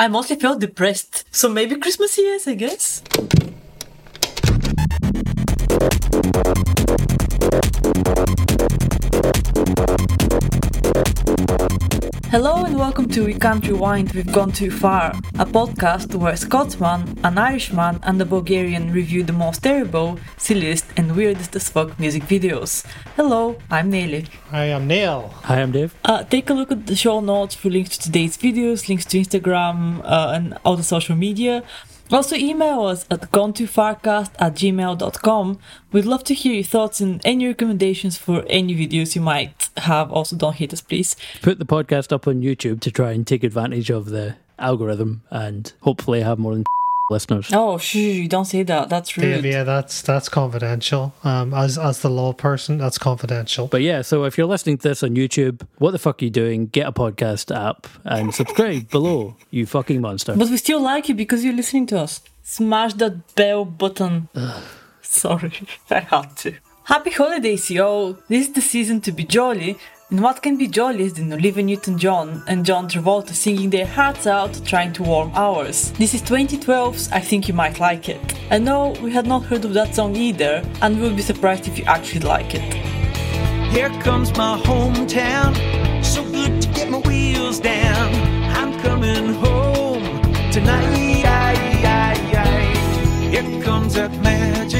I mostly felt depressed. So maybe Christmas yes, I guess. Hello and welcome to We Can't Rewind, We've Gone Too Far, a podcast where a Scotsman, an Irishman, and a Bulgarian review the most terrible, silliest, and weirdest as fuck music videos. Hello, I'm Nelly. Hi, I'm Neil. Hi, I'm Dave. Uh, take a look at the show notes for links to today's videos, links to Instagram, uh, and all the social media. Also, email us at gonetoofarcast at gmail.com. We'd love to hear your thoughts and any recommendations for any videos you might have. Also, don't hate us, please. Put the podcast up on YouTube to try and take advantage of the algorithm and hopefully have more than listeners. Oh, shh, you don't say that. That's rude. Dave, yeah, that's that's confidential. Um, as as the law person, that's confidential. But yeah, so if you're listening to this on YouTube, what the fuck are you doing? Get a podcast app and subscribe below, you fucking monster. But we still like you because you're listening to us. Smash that bell button. Sorry, I had to. Happy holidays, yo! This is the season to be jolly, and what can be jollier than Olivia Newton John and John Travolta singing their hearts out trying to warm ours? This is 2012's I Think You Might Like It. I know we had not heard of that song either, and we'll be surprised if you actually like it. Here comes my hometown. So good to get my wheels down. I'm coming home tonight. Here comes that magical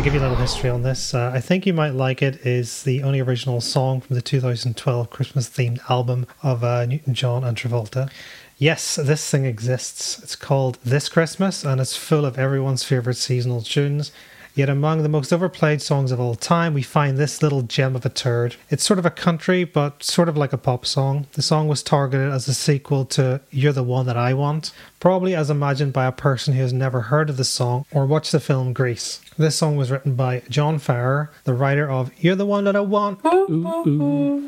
to give you a little history on this, uh, I think you might like it. Is the only original song from the 2012 Christmas-themed album of uh, Newton John and Travolta. Yes, this thing exists. It's called This Christmas, and it's full of everyone's favorite seasonal tunes. Yet among the most overplayed songs of all time, we find this little gem of a turd. It's sort of a country, but sort of like a pop song. The song was targeted as a sequel to You're the One That I Want, probably as imagined by a person who has never heard of the song or watched the film Grease. This song was written by John Farrar, the writer of You're the One That I Want. No,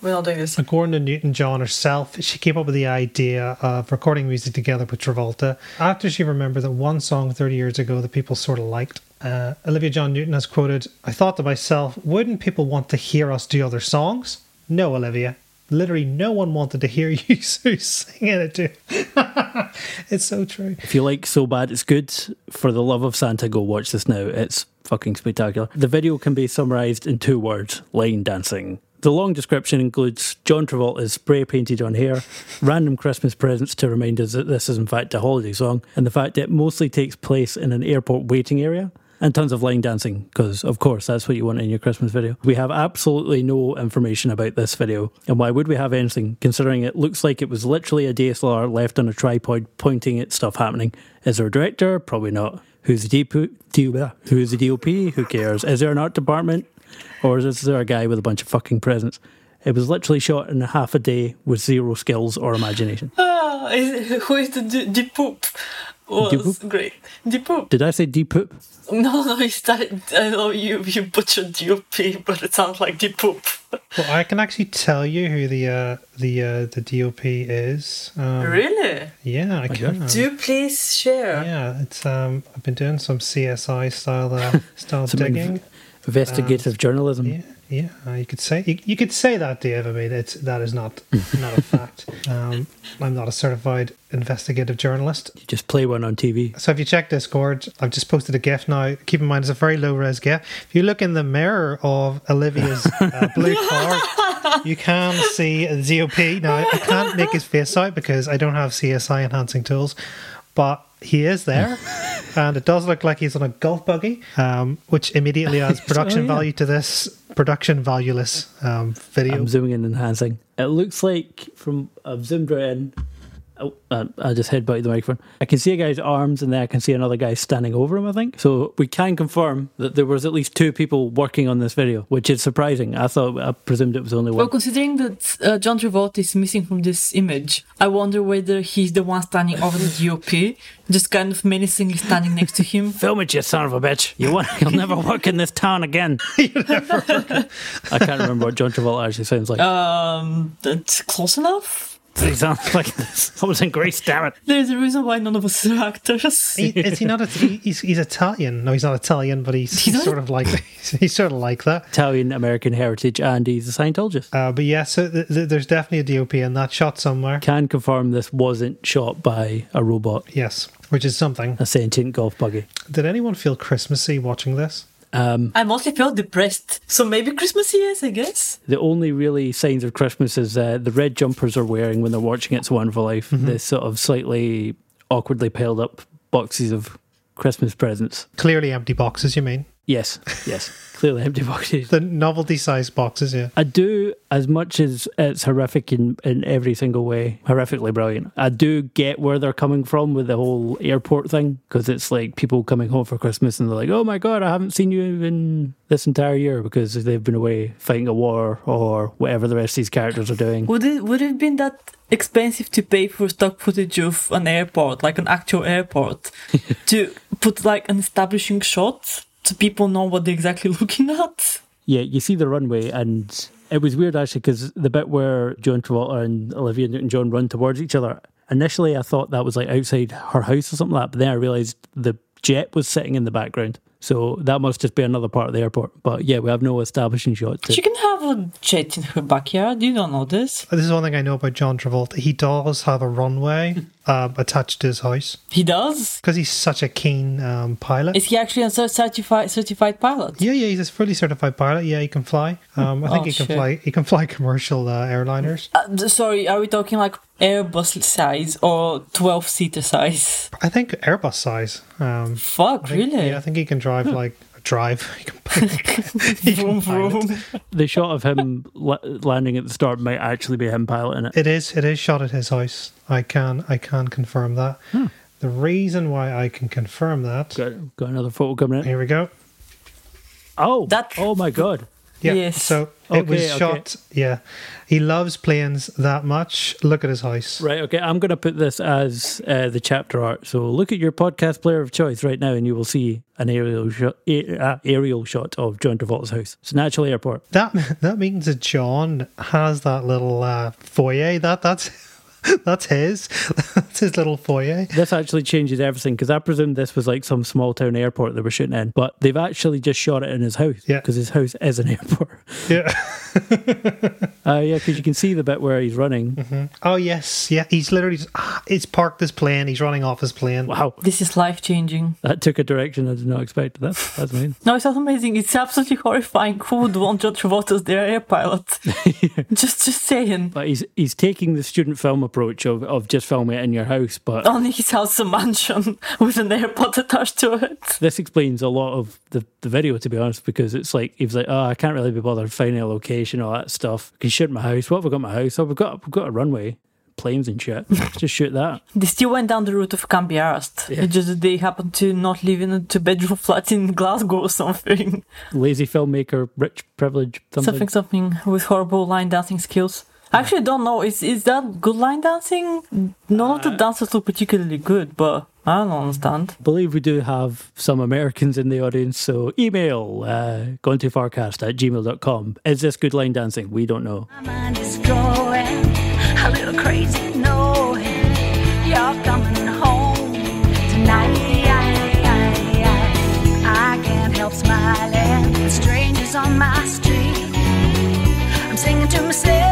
we're not doing this. According to Newton John herself, she came up with the idea of recording music together with Travolta after she remembered that one song 30 years ago that people sort of liked. Uh, Olivia John Newton has quoted, I thought to myself, wouldn't people want to hear us do other songs? No, Olivia. Literally, no one wanted to hear you singing it too. it's so true. If you like So Bad It's Good, for the love of Santa, go watch this now. It's fucking spectacular. The video can be summarised in two words line dancing. The long description includes John Travolta's spray painted on hair, random Christmas presents to remind us that this is in fact a holiday song, and the fact that it mostly takes place in an airport waiting area. And tons of line dancing, because of course that's what you want in your Christmas video. We have absolutely no information about this video, and why would we have anything, considering it looks like it was literally a DSLR left on a tripod pointing at stuff happening? Is there a director? Probably not. Who's the DP? Who's the DOP? Who cares? Is there an art department? Or is there a guy with a bunch of fucking presents? It was literally shot in half a day with zero skills or imagination. Ah, who is the D- Deep Poop? Was Deep great. Deep Poop. Did I say deep poop? No, no, you started. I know you you butchered DOP, but it sounds like Deep Poop. Well, I can actually tell you who the uh, the uh, the DOP is. Um, really? Yeah, I can. Do please share. Yeah, it's um. I've been doing some CSI style uh, style Some digging. Investigative journalism. Yeah, yeah. You could say you, you could say that, Dave. I mean, it's that is not not a fact. Um, I'm not a certified investigative journalist. You just play one on TV. So if you check Discord, I've just posted a GIF now. Keep in mind, it's a very low res GIF. If you look in the mirror of Olivia's uh, blue car, you can see the DOP. Now I can't make his face out because I don't have CSI enhancing tools, but he is there, and it does look like he's on a golf buggy, um, which immediately adds production Oh, yeah. value to this production valueless um, video. I'm zooming in and enhancing. It looks like from I've zoomed right in. Oh, uh, I just headbutted the microphone. I can see a guy's arms, and then I can see another guy standing over him. I think so. We can confirm that there was at least two people working on this video, which is surprising. I thought I presumed it was only one. Well, considering that uh, John Travolta is missing from this image, I wonder whether he's the one standing over the DOP, just kind of menacingly standing next to him. Film it, you son of a bitch! You? You'll never work in this town again. I can't remember what John Travolta actually sounds like. Um, that's close enough. He sounds like this. I was in Grease, damn it. There's a reason why none of us are actors. He, is he not? A, he, he's he's Italian. No, he's not Italian, but he's, he's not? sort of like he's sort of like that. Italian American heritage, and he's a Scientologist. Uh, but yeah, so th- th- there's definitely a DOP in that shot somewhere. Can confirm this wasn't shot by a robot, Yes, which is something. a sentient golf buggy. Did anyone feel Christmassy watching this? Um, I mostly felt depressed. So maybe Christmas yes, I guess. the only really signs of Christmas is uh, the red jumpers are wearing when they're watching It's a Wonderful Life. The sort of slightly awkwardly piled up boxes of Christmas presents. Clearly empty boxes. You mean Yes, yes, clearly empty boxes. the novelty-sized boxes? Yeah. I do, as much as it's horrific in, in every single way, horrifically brilliant. I do get where they're coming from with the whole airport thing because it's like people coming home for Christmas and they're like, "Oh my god, I haven't seen you in this entire year because they've been away fighting a war or whatever the rest of these characters are doing." Would it would it have been that expensive to pay for stock footage of an airport, like an actual airport, to put like an establishing shot so people know what they're exactly looking at? Yeah, you see the runway, and it was weird actually because the bit where John Travolta and Olivia Newton-John run towards each other. Initially, I thought that was like outside her house or something like that, but then I realised the jet was sitting in the background, so that must just be another part of the airport. But yeah, we have no establishing shot. To, She can have a jet in her backyard. You don't know this. Oh, this is one thing I know about John Travolta. He does have a runway um, attached to his house He does. because he's such a keen um, pilot. Is he actually a certified certified pilot? yeah, yeah, he's a fully certified pilot. Yeah, he can fly. Um, I think Oh, he can shit. fly. He can fly commercial uh, airliners. Uh, sorry, are we talking like Airbus size or twelve seater size? I think Airbus size. Um, Fuck, think- really? Yeah, I think he can drive like drive. He can, he can vroom vroom. the shot of him la- landing at the start might actually be him piloting it. It is. It is shot at his house. I can. I can confirm that. Hmm. The reason why I can confirm that. Got, got another photo coming in. Here we go. Oh, That- oh my god! Yeah. Yes. So it was Okay, okay. shot. Yeah. He loves planes that much. Look at his house. Right, okay. I'm going to put this as uh, the chapter art. So look at your podcast player of choice right now, and you will see an aerial shot, a- uh, aerial shot of John Travolta's house. It's an actual airport. That that means that John has that little uh, foyer. That that's that's his. That's his little foyer. This actually changes everything because I presume this was like some small town airport they were shooting in, but they've actually just shot it in his house. Yeah. because his house is an airport. Yeah. Uh, yeah, because you can see the bit where he's running. Oh yes. Yeah. He's literally. Just, ah, he's parked his plane. He's running off his plane. Wow, This is life changing. that took a direction I did not expect. That's that's amazing. No, it's not amazing. It's absolutely horrifying. Who would want John Travolta as their air pilot? just, just saying. But he's he's taking the student film approach of, of just filming it in your house, but Only his house a mansion with an airport attached to it. this explains a lot of the, the video to be honest because it's like he was like oh I can't really be bothered finding a location all that stuff I can shoot my house what have we got in my house oh we've got we've got a runway planes and shit just shoot that They still went down the route of can't be asked. Yeah. It's just they happened to not live in a two bedroom flat in Glasgow or something. lazy filmmaker rich privilege something, Something, something with horrible line dancing skills. I actually don't know. Is is that good line dancing? None of the dancers look particularly good, but I don't understand. I believe we do have some Americans in the audience so email uh, gone too farcast at gmail.com is this good line dancing we don't know My mind is going a little crazy knowing you're coming home tonight. I can't help smiling strangers on my street. I'm singing to myself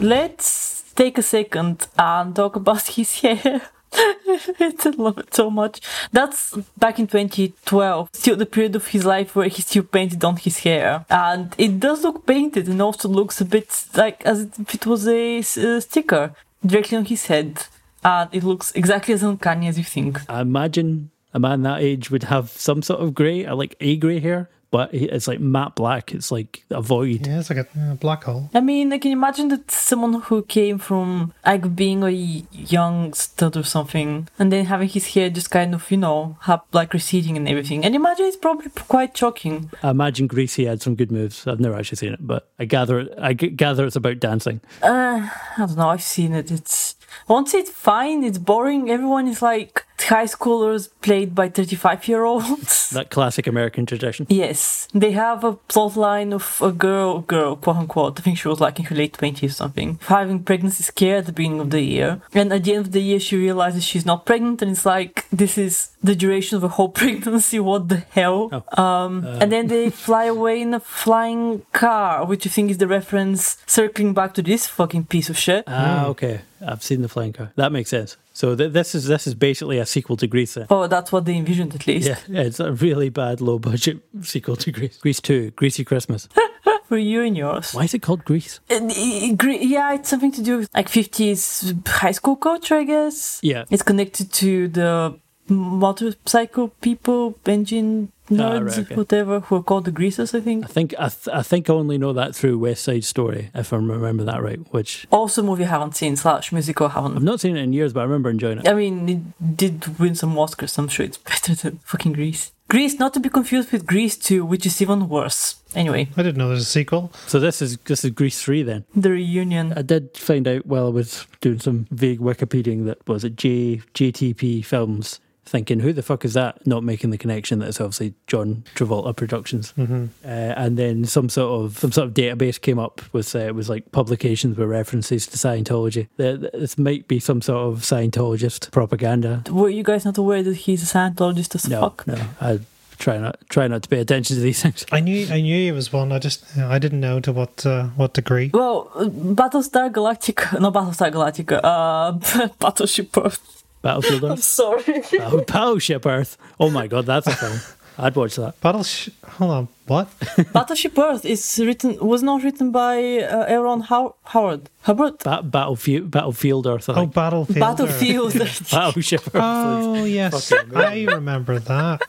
Let's take a second and talk about his hair. I love it so much. That's back in 2012, still the period of his life where he still painted on his hair. And it does look painted and also looks a bit like as if it was a sticker directly on his head. And it looks exactly as uncanny as you think. I imagine a man that age would have some sort of grey, like a grey hair, but it's like matte black. It's like a void. Yeah, it's like a uh, black hole. I mean, I can imagine that someone who came from like being a young stud or something, and then having his hair just kind of, you know, have like receding and everything. And imagine it's probably quite shocking. I imagine Greasy had some good moves. I've never actually seen it, but I gather I g- gather it's about dancing. Uh, I don't know. I've seen it. It's once it's fine. It's boring. Everyone is like high schoolers played by 35 year olds. That classic American tradition. Yes, they have a plot line of a girl, girl, quote unquote. I think she was like in her late twenties or something, having pregnancy scare at the beginning of the year, and at the end of the year she realizes she's not pregnant, and it's like this is the duration of a whole pregnancy. What the hell? Um, and then they fly away in a flying car, which I think is the reference circling back to this fucking piece of shit. Ah, okay. I've seen the flying car. That makes sense. So th- this is this is basically a sequel to Grease. Then. Oh, that's what they envisioned at least. Yeah, yeah, it's a really bad low budget sequel to Grease. Grease Two, Greasy Christmas. For you and yours. Why is it called Grease? Uh, Yeah, it's something to do with like 50s high school culture, I guess. Yeah. It's connected to the motorcycle people, engine nerds, Ah, right, okay. whatever, who are called the greasers, I think. I think I, th- I think I only know that through West Side Story, if I remember that right. Which Also, movie I haven't seen slash musical I I've haven't. not seen it in years, but I remember enjoying it. I mean, it did win some Oscars. so I'm sure it's better than fucking Grease. Grease, not to be confused with Grease 2, which is even worse. Anyway, I didn't know there's a sequel. So this is this is Grease Three then. the reunion. I did find out while I was doing some vague Wikipediaing that was it J JTP Films. Thinking, who the fuck is that? Not making the connection that it's obviously John Travolta Productions, mm-hmm. uh, and then some sort of some sort of database came up with uh, it was like publications with references to Scientology. The- the- This might be some sort of Scientologist propaganda. Were you guys not aware that he's a Scientologist as No, fuck? no, I try not try not to pay attention to these things. I knew I knew he was one. I just I didn't know to what uh, what degree. Well, uh, Battlestar Galactica, no Battlestar Galactica, uh, Battleship Earth. Battlefield I'm Earth, sorry. Battle- Battleship Earth. Oh my god, that's a film. I'd watch that. Battle. Hold on. What? Battleship Earth is written was not written by uh, Aaron How- Howard Hubbard. Ba- Battlefield, Battlefield Earth. I Oh, think. Battlefield. Battlefield. Battleship Earth. Oh yes, I remember that.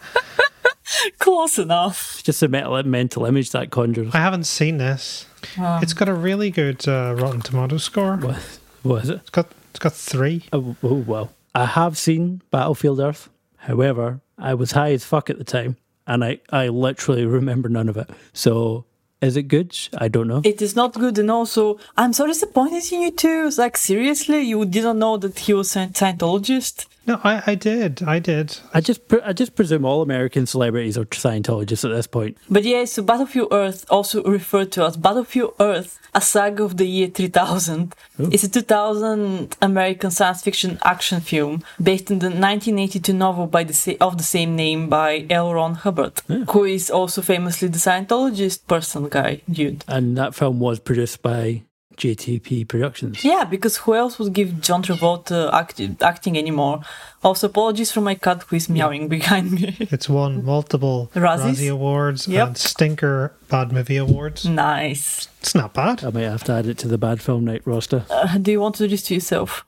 Close enough. It's just a mental, mental image that conjures. I haven't seen this. It's got a really good uh, Rotten Tomato score. What was it? It's got it's got three. Oh, oh, well. I have seen Battlefield Earth. However, I was high as fuck at the time, and I, I literally remember none of it. So, is it good? I don't know. It is not good, and also I'm so disappointed in you too. It's Like seriously, you didn't know that he was a Scientologist. No, I, I did. I did. I just pre- I just presume all American celebrities are Scientologists at this point. But yeah, so Battlefield Earth, also referred to as Battlefield Earth, a saga of the year 3000. It's a 2000 American science fiction action film based on the 1982 novel by the sa- of the same name by L. Ron Hubbard, who is also famously the Scientologist person guy, dude. And that film was produced by JTP Productions. Yeah, because who else would give John Travolta act- acting anymore? Also, apologies for my cat who is meowing behind me. It's won multiple Razzies? Razzie Awards Yep. and Stinker Bad Movie Awards. nice. It's not bad. I might have to add it to the bad film night roster. Uh, do you want to do this to yourself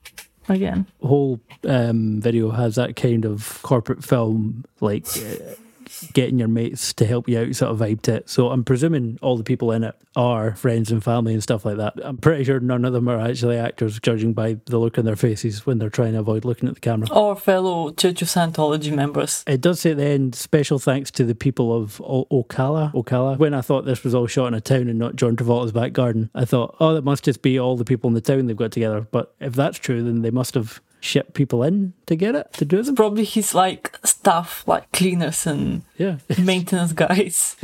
again? whole um, video has that kind of corporate film, like uh, getting your mates to help you out sort of vibe to it. So I'm presuming all the people in it are friends and family and stuff like that. I'm pretty sure none of them are actually actors, judging by the look on their faces when they're trying to avoid looking at the camera. Or fellow Church of Scientology members. It does say at the end, special thanks to the people of o- Ocala. Ocala. When I thought this was all shot in a town and not John Travolta's back garden, I thought, oh, that must just be all the people in the town they've got together. But if that's true, then they must have shipped people in to get it, to do them. Probably his like staff, like cleaners and Yeah. maintenance guys,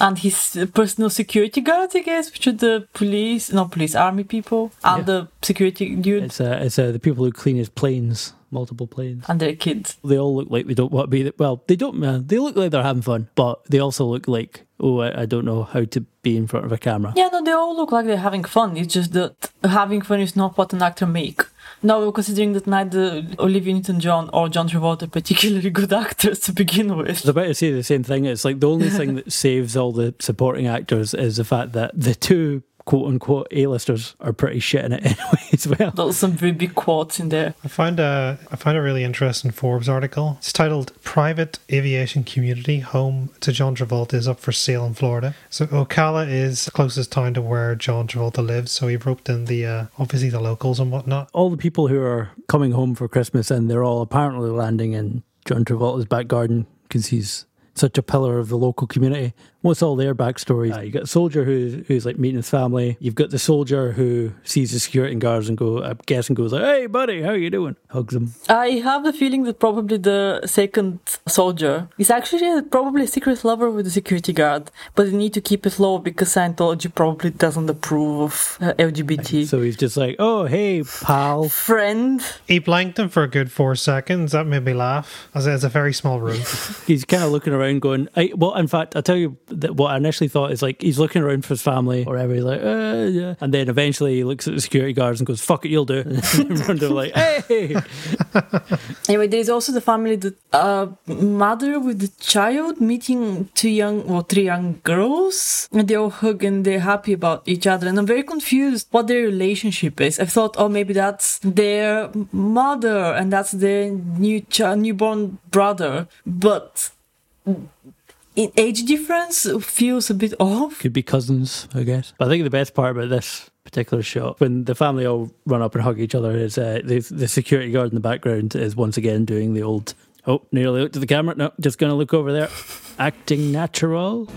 and his personal security guards, I guess, which are the police, not police, army people, and Yeah. the security dude It's uh, it's uh, the people who clean his planes, multiple planes. and their kids. They all look like they don't want to be. Well, they don't. Uh, they look like they're having fun, but they also look like oh, I, I don't know how to be in front of a camera. Yeah, no, they all look like they're having fun. It's just that having fun is not what an actor make. No, considering that neither Olivia Newton-John or John Travolta are particularly good actors to begin I with. was about to say the same thing. It's like the only thing that saves all the supporting actors is the fact that the two quote unquote A-listers are pretty shit in it anyway as well. There's some very big quotes in there. I found a I found a really interesting Forbes article. It's titled "Private Aviation Community Home to John Travolta is up for sale in Florida." So Ocala is the closest town to where John Travolta lives. So he roped in the uh, obviously the locals and whatnot. All the people who are coming home for Christmas and they're all apparently landing in John Travolta's back garden because he's such a pillar of the local community. What's all their backstories? Uh, you got a soldier who, who's like meeting his family. You've got the soldier who sees the security guards and go, I guess, and goes like, "Hey, buddy, how you doing?" Hugs him. I have the feeling that probably the second soldier is actually probably a secret lover with the security guard, but they need to keep it low because Scientology probably doesn't approve of uh, LGBT. So he's just like, "Oh, hey, pal." Friend, He blanked him for a good four seconds. That made me laugh. As it's a very small room. He's kind of looking around, going, I, "Well, in fact, I'll tell you that what I initially thought is like he's looking around for his family or whatever. He's like, uh, yeah, and then eventually he looks at the security guards and goes, "Fuck it, you'll do." and they're like, "Hey." Anyway, there is also the family that uh, mother with the child meeting two young or three young girls, and they all hug and they're happy about each other. And I'm very confused what their relationship is. I thought, oh, maybe that's their mother and that's their new child, newborn brother, but. In age difference feels a bit off. Could be cousins, I guess. But I think the best part about this particular shot, when the family all run up and hug each other, is uh, the, the security guard in the background is once again doing the old, oh, nearly looked at the camera. No, just going to look over there. Acting natural.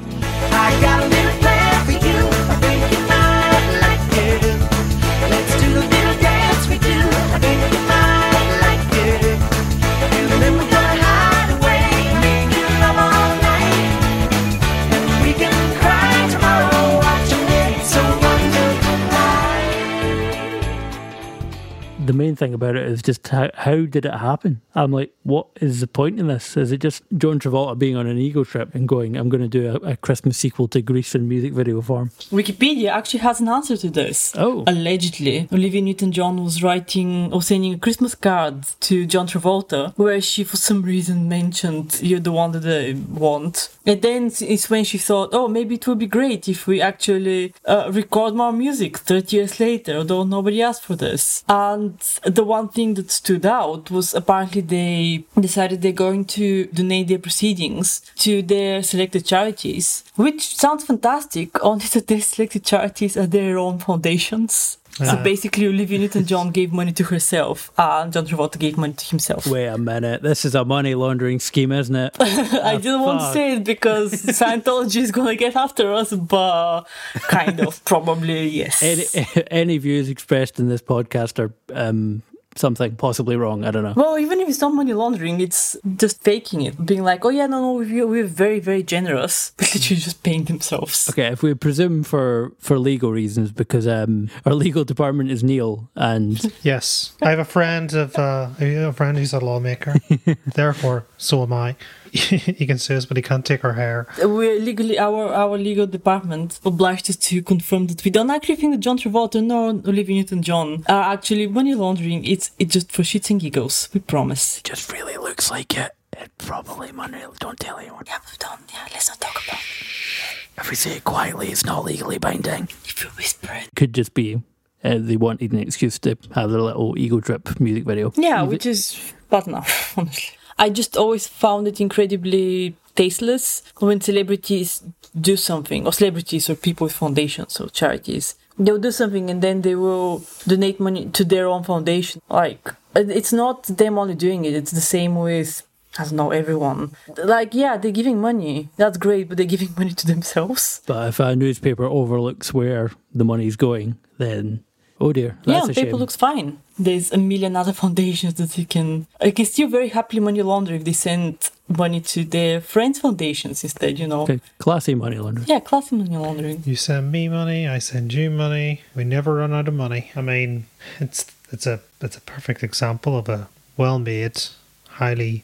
Main thing about it is just how, how did it happen? I'm like, what is the point in this? Is it just John Travolta being on an ego trip and going, I'm going to do a, a Christmas sequel to Grease in music video form? Wikipedia actually has an answer to this. Oh. Allegedly, Olivia Newton-John was writing or sending a Christmas card to John Travolta, where she, for some reason, mentioned "You're the one that I want." And then it's when she thought, "Oh, maybe it would be great if we actually uh, record more music 30 years later, although nobody asked for this." And the one thing that stood out was apparently they decided they're going to donate their proceedings to their selected charities, which sounds fantastic, only that their selected charities are their own foundations. So basically, Olivia Newton-John gave money to herself, and John Travolta gave money to himself. Wait a minute. This is a money laundering scheme, isn't it? I didn't want to say it because Scientology is gonna get after us, but kind of, probably yes. any, any views expressed in this podcast are um, something possibly wrong. I don't know. Well, even if it's not money laundering, it's just faking it, being like, "Oh yeah, no, no, we're, we're very, very generous," but literally just paying themselves. Okay, if we presume for for legal reasons, because um, our legal department is Neil, and Yes, I have a friend of uh, I have a friend who's a lawmaker. Therefore, so am I. he can sue us, but he can't take our hair. We're legally our our legal department obliged us to confirm that we don't actually think that John Travolta nor Olivia Newton-John are actually money laundering. It's it's just for shits and giggles. We promise. It just really looks like it. It probably money. Don't tell anyone. Yeah, but don't. Yeah, let's not talk about. it. If we say it quietly, it's not legally binding. If you whisper it. Could just be uh, they wanted an excuse to have their little ego trip music video. Yeah, which is bad enough, honestly. I just always found it incredibly tasteless when celebrities do something, or celebrities or people with foundations or charities. They'll do something and then they will donate money to their own foundation. Like, it's not them only doing it, it's the same with, I don't know, everyone. Like, yeah, they're giving money. That's great, but they're giving money to themselves. But if a newspaper overlooks where the money's going, then oh dear, that's yeah, a paper shame. looks fine. There's a million other foundations that you can. I can still very happily money launder if they send money to their friends' foundations instead. You know. Okay, classy money laundering. Yeah, classy money laundering. You send me money, I send you money. We never run out of money. I mean, it's it's a it's a perfect example of a well-made, highly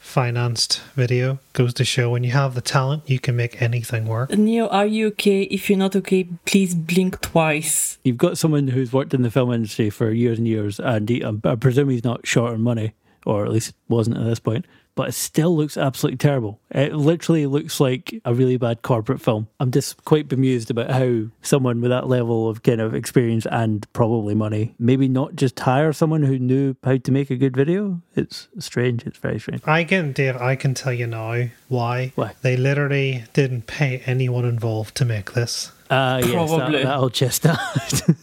financed video. Goes to show when you have the talent, you can make anything work. Neil, are you okay? If you're not okay, please blink twice. You've got someone who's worked in the film industry for years and years, and he, I I presume he's not short on money, or at least wasn't at this point. But it still looks absolutely terrible. It literally looks like a really bad corporate film. I'm just quite bemused about how someone with that level of kind of experience and probably money maybe not just hire someone who knew how to make a good video. It's strange. It's very strange. I can, Dave. I can tell you now why. Why? They literally didn't pay anyone involved to make this. Ah, yes, that, Probably. that old chestnut.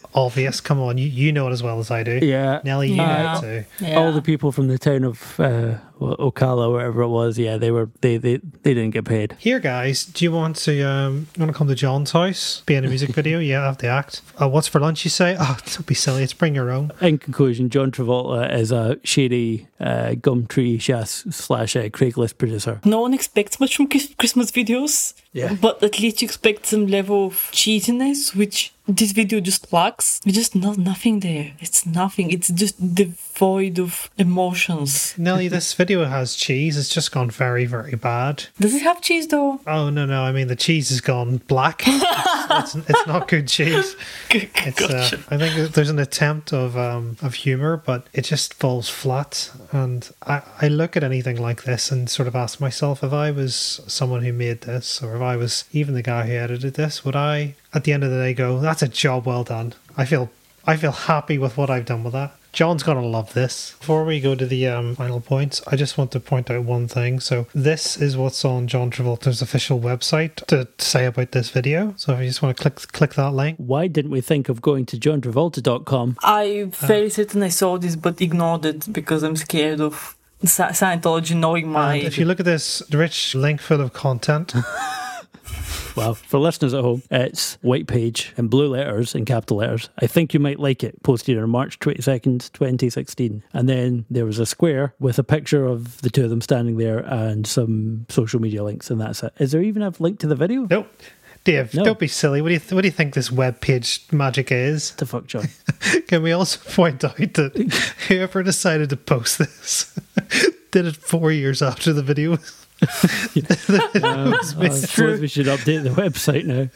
Obvious. Come on, you, you know it as well as I do. yeah. Nelly, you know Yeah. it too. Yeah. All the people from the town of uh, Ocala, wherever it was, yeah, they were they, they, they didn't get paid. Here, guys, do you want to um, you want to come to John's house, be in a music video? Yeah, have the act. Uh, what's for lunch? You say? Oh, don't be silly. It's bring your own. In conclusion, John Travolta is a shady uh, Gumtree chas- slash uh, Craigslist producer. No one expects much from Chris- Christmas videos. Yeah. But at least you expect some level of cheesiness, which this video just lacks. There's just not nothing there. It's nothing. It's just devoid of emotions. Nelly, this video has cheese. It's just gone very, very bad. Does it have cheese though? Oh no, no. I mean, the cheese has gone black. it's, it's, it's not good cheese. It's, uh, I think there's an attempt of um, of humor, but it just falls flat. And I, I look at anything like this and sort of ask myself, if I was someone who made this, or if I was even the guy who edited this, would I, at the end of the day, go, "That's a job well done." I feel I feel happy with what I've done with that. John's gonna love this. Before we go to the um, final points, I just want to point out one thing. So this is what's on John Travolta's official website to say about this video. So if you just want to click click that link, Why didn't we think of going to johntravolta.com? I'm very certain I saw this but ignored it because I'm scared of Scientology knowing my. and if you look at this rich link full of content, Well, for listeners at home, it's white page in blue letters in capital letters. I think you might like it. Posted on March 22nd, 2016. And then there was a square with a picture of the two of them standing there and some social media links, and that's it. Is there even a link to the video? nope. Dave, No. don't be silly. What do you th- what do you think this web page magic is? The fuck, John? Can we also point out that whoever decided to post this did it four years after the video was Um, I suppose we should update the website now.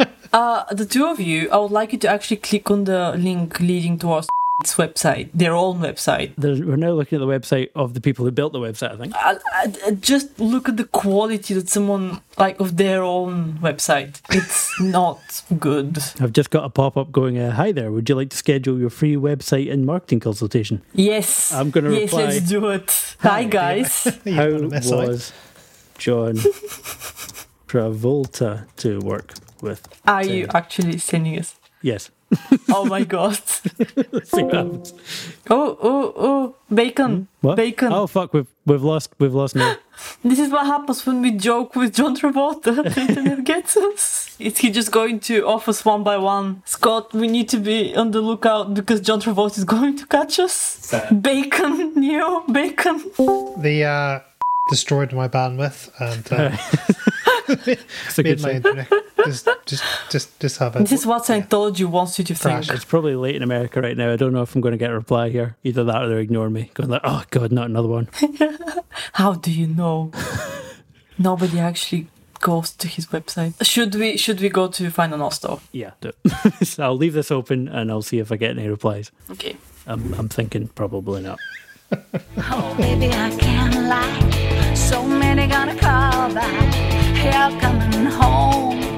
Uh, the two of you, I would like you to actually click on the link leading to our website, their own website. There's, we're now looking at the website of the people who built the website, I think. I, I, I just look at the quality that someone like of their own website. It's not good. I've just got a pop up going, uh, Hi there, would you like to schedule your free website and marketing consultation? Yes, I'm gonna Yes, reply. let's do it. Hi guys. you How want out. was John Travolta to work with? Are you actually sending us? Yes. Oh my god. See what happens. Oh oh oh bacon. What? Bacon. Oh fuck, we've we've lost we've lost now. This is what happens when we joke with John Travolta. The internet gets us. Is he just going to off us one by one? Scott, we need to be on the lookout because John Travolta is going to catch us. Bacon, Neo, bacon. The uh, destroyed my bandwidth and uh, It's a made good my internet just just just just have it. This is what Scientology wants you to think. Crash. It's probably late in America right now. I don't know if I'm going to get a reply here. Either that or they're ignoring me. Going like, oh god, not another one. How do you know? Nobody actually goes to his website. Should we should we go to Final Nosto? Yeah. do it. so I'll leave this open and I'll see if I get any replies. Okay. I'm I'm thinking probably not. Oh, baby, I can't lie. So many gonna call back. You're coming home tonight.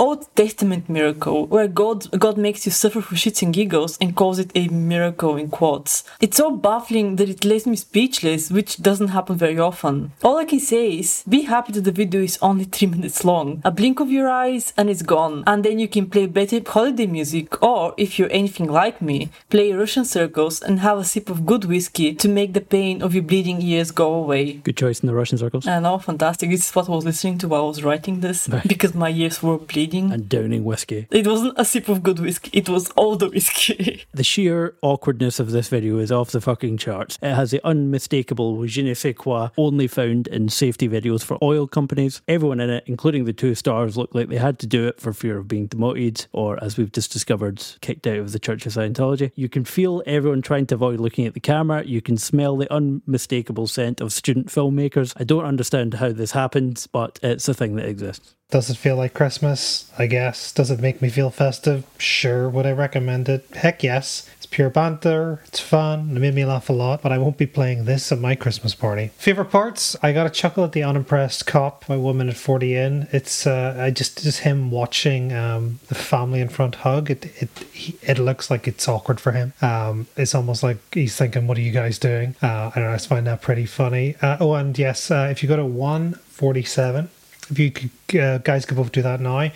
Old Testament miracle, where God God makes you suffer for shits and giggles and calls it a miracle in quotes. It's so baffling that it leaves me speechless, which doesn't happen very often. All I can say is, be happy that the video is only 3 minutes long. A blink of your eyes and it's gone, and then you can play better holiday music, or if you're anything like me, play Russian circles and have a sip of good whiskey to make the pain of your bleeding ears go away. Good choice in the Russian circles. I know, fantastic. This is what I was listening to while I was writing this because my ears were bleeding. And downing whiskey. It wasn't a sip of good whiskey, it was all the whiskey. The sheer awkwardness of this video is off the fucking charts. It has the unmistakable je ne sais quoi only found in safety videos for oil companies. Everyone in it, including the two stars, looked like they had to do it for fear of being demoted or, as we've just discovered, kicked out of the Church of Scientology. You can feel everyone trying to avoid looking at the camera. You can smell the unmistakable scent of student filmmakers. I don't understand how this happened, but it's a thing that exists. Does it feel like Christmas? I guess. Does it make me feel festive? Sure. Would I recommend it? Heck yes. It's pure banter. It's fun. It made me laugh a lot, but I won't be playing this at my Christmas party. Favorite parts? I got a chuckle at the unimpressed cop by one minute forty in. It's uh, I just just him watching um, the family in front hug. It it he, it looks like it's awkward for him. Um, it's almost like he's thinking, "What are you guys doing?" Uh, I don't know. I just find that pretty funny. Uh, oh, and yes, uh, if you go to one forty seven, if you could, uh, guys could both do that now.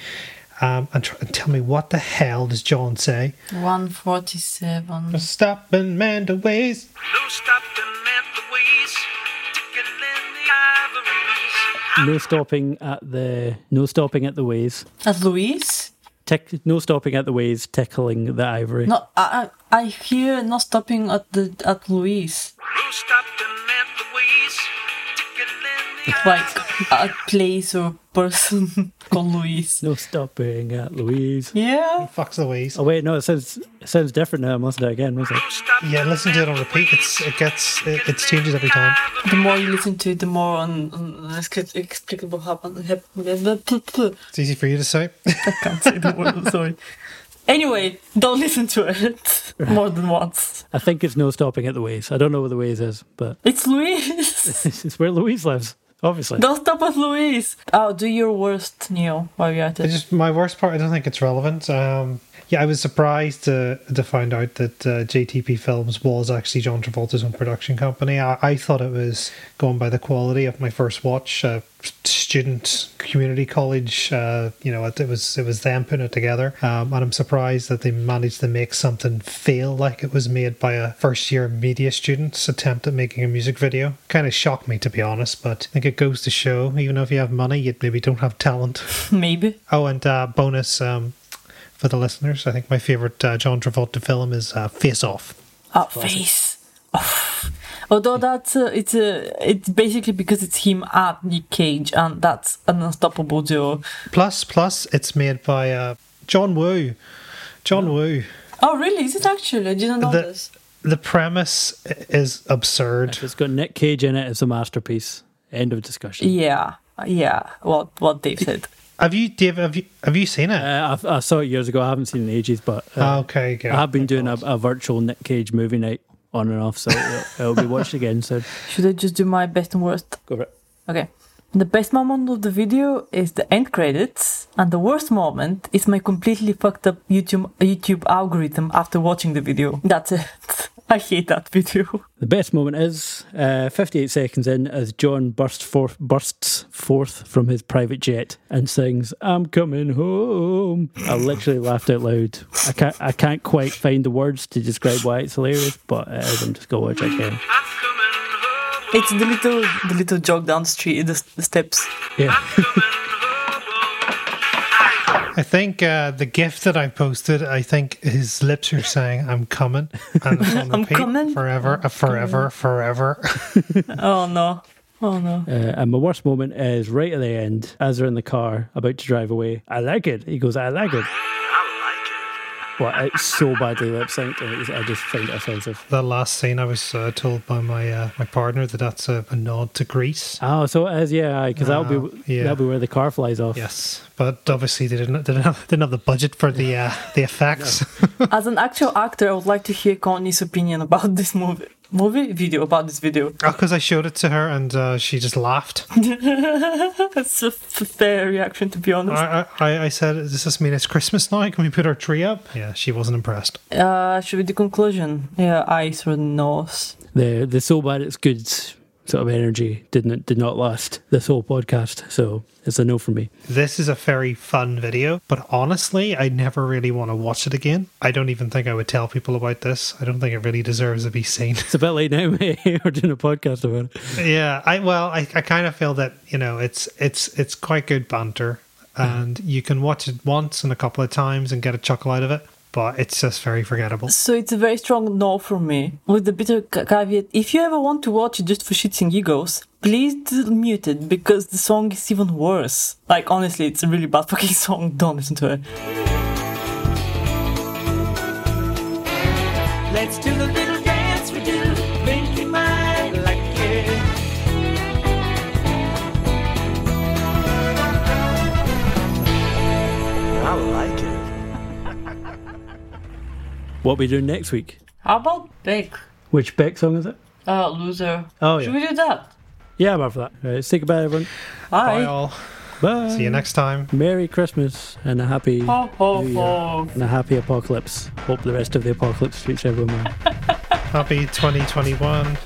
Um, and, try, and tell me what the hell does John say? 147. Stopping man to ways. No stopping at the ways, the. No stopping at the no stopping at the ways. At Louise? Tick, no stopping at the ways, tickling the ivory. No, I, I I hear not stopping at the at Louise. No Like a place or person called Louise. No stopping at Louise. Yeah. Fucks the ways. Oh wait, no, it sounds it sounds different now. I must do it again. Was it? Yeah, listen to it on repeat. It's it gets it, it changes every time. The more you listen to it, the more un- un- inexplicable happen. It's easy for you to say. I can't say the word. Sorry. Anyway, don't listen to it more than once. I think it's no stopping at the ways. I don't know where the ways is, but It's Louise. it's where Louise lives. Obviously. don't stop at Louise. Oh, do your worst, Neil, while you're at It's it. just my worst part. I don't think it's relevant. Um, yeah, I was surprised to to find out that uh, JTP Films was actually John Travolta's own production company. I, I thought it was going by the quality of my first watch. Uh, student community college. Uh, you know, it, it was it was them putting it together, um, and I'm surprised that they managed to make something feel like it was made by a first year media student's attempt at making a music video. Kind of shocked me to be honest, but I think it goes to show, even if you have money, you maybe don't have talent. Maybe. Oh, and uh, bonus um, for the listeners. I think my favorite uh, John Travolta film is uh, Face Off. Ah, face. Off. Although that's uh, it's uh, it's basically because it's him at Nick Cage, and that's an unstoppable duo. Plus, plus, it's made by uh, John Woo. John Woo. Oh, really? Is it actually? I didn't know The- this. The premise is absurd. If it's got Nick Cage in it, it's a masterpiece. End of discussion. Yeah, yeah. What what Dave said. Have you, Dave? Have you have you seen it? Uh, I, I saw it years ago. I haven't seen it in ages, but uh, okay, good. I have been doing a, a virtual Nick Cage movie night on and off, so it'll, it'll be watched again soon. Should I just do my best and worst? Go for it. Okay. The best moment of the video is the end credits, and the worst moment is my completely fucked up YouTube YouTube algorithm after watching the video. That's it. I hate that video. The best moment is uh, 58 seconds in as John bursts forth, bursts forth from his private jet and sings "I'm coming home." I literally laughed out loud. I can't I can't quite find the words to describe why it's hilarious, but it is. I'm just gonna watch it again. I'm. It's the little the little jog down the street, the, the steps. Yeah, I think uh, the gift that I posted. I think his lips are saying, "I'm coming," and it's on I'm repeat coming. forever, uh, forever, forever. Oh no. Oh no. uh, and my worst moment is right at the end as they're in the car about to drive away. I like it. He goes, "I like it." Well, it's so badly lip synced, and I just find it offensive. the last scene, I was uh, told by my uh, my partner that that's a, a nod to Grease. Oh, so it is, yeah, because that'll Oh, be yeah. that'll be where the car flies off. Yes, but obviously they didn't didn't have, didn't have the budget for the uh, the effects. As an actual actor, I would like to hear Connie's opinion about this movie movie video about this video. Because I showed it to her and uh, she just laughed. That's a f- fair reaction, to be honest. I, I I said, "Does this mean it's Christmas now? Can we put our tree up?" Yeah, she wasn't impressed. Uh, should we do conclusion? Yeah, eyes or the nose. the the so bad it's good sort of energy didn't did not last this whole podcast. So it's a no for me. This is a very fun video, but honestly, I never really want to watch it again. I don't even think I would tell people about this. I don't think it really deserves to be seen. It's a bit late now, mate. Eh, We're doing a podcast about it. yeah, I well, I, I kind of feel that you know it's it's it's quite good banter, mm-hmm. and you can watch it once and a couple of times and get a chuckle out of it. But it's just very forgettable. So it's a very strong no from me. With the bitter caveat, if you ever want to watch it just for shits and giggles, please mute it because the song is even worse. Like honestly, it's a really bad fucking song. Don't listen to it. Let's do the what we do next week. How about Beck? Which Beck song is it? Uh, Loser. Oh, yeah. Should we do that? Yeah, I'm up for that. All right, say goodbye, everyone. Bye. Bye, all. Bye. See you next time. Merry Christmas and a happy ho, ho, New Year ho. and a happy apocalypse. Hope the rest of the apocalypse treats everyone well. happy 2021.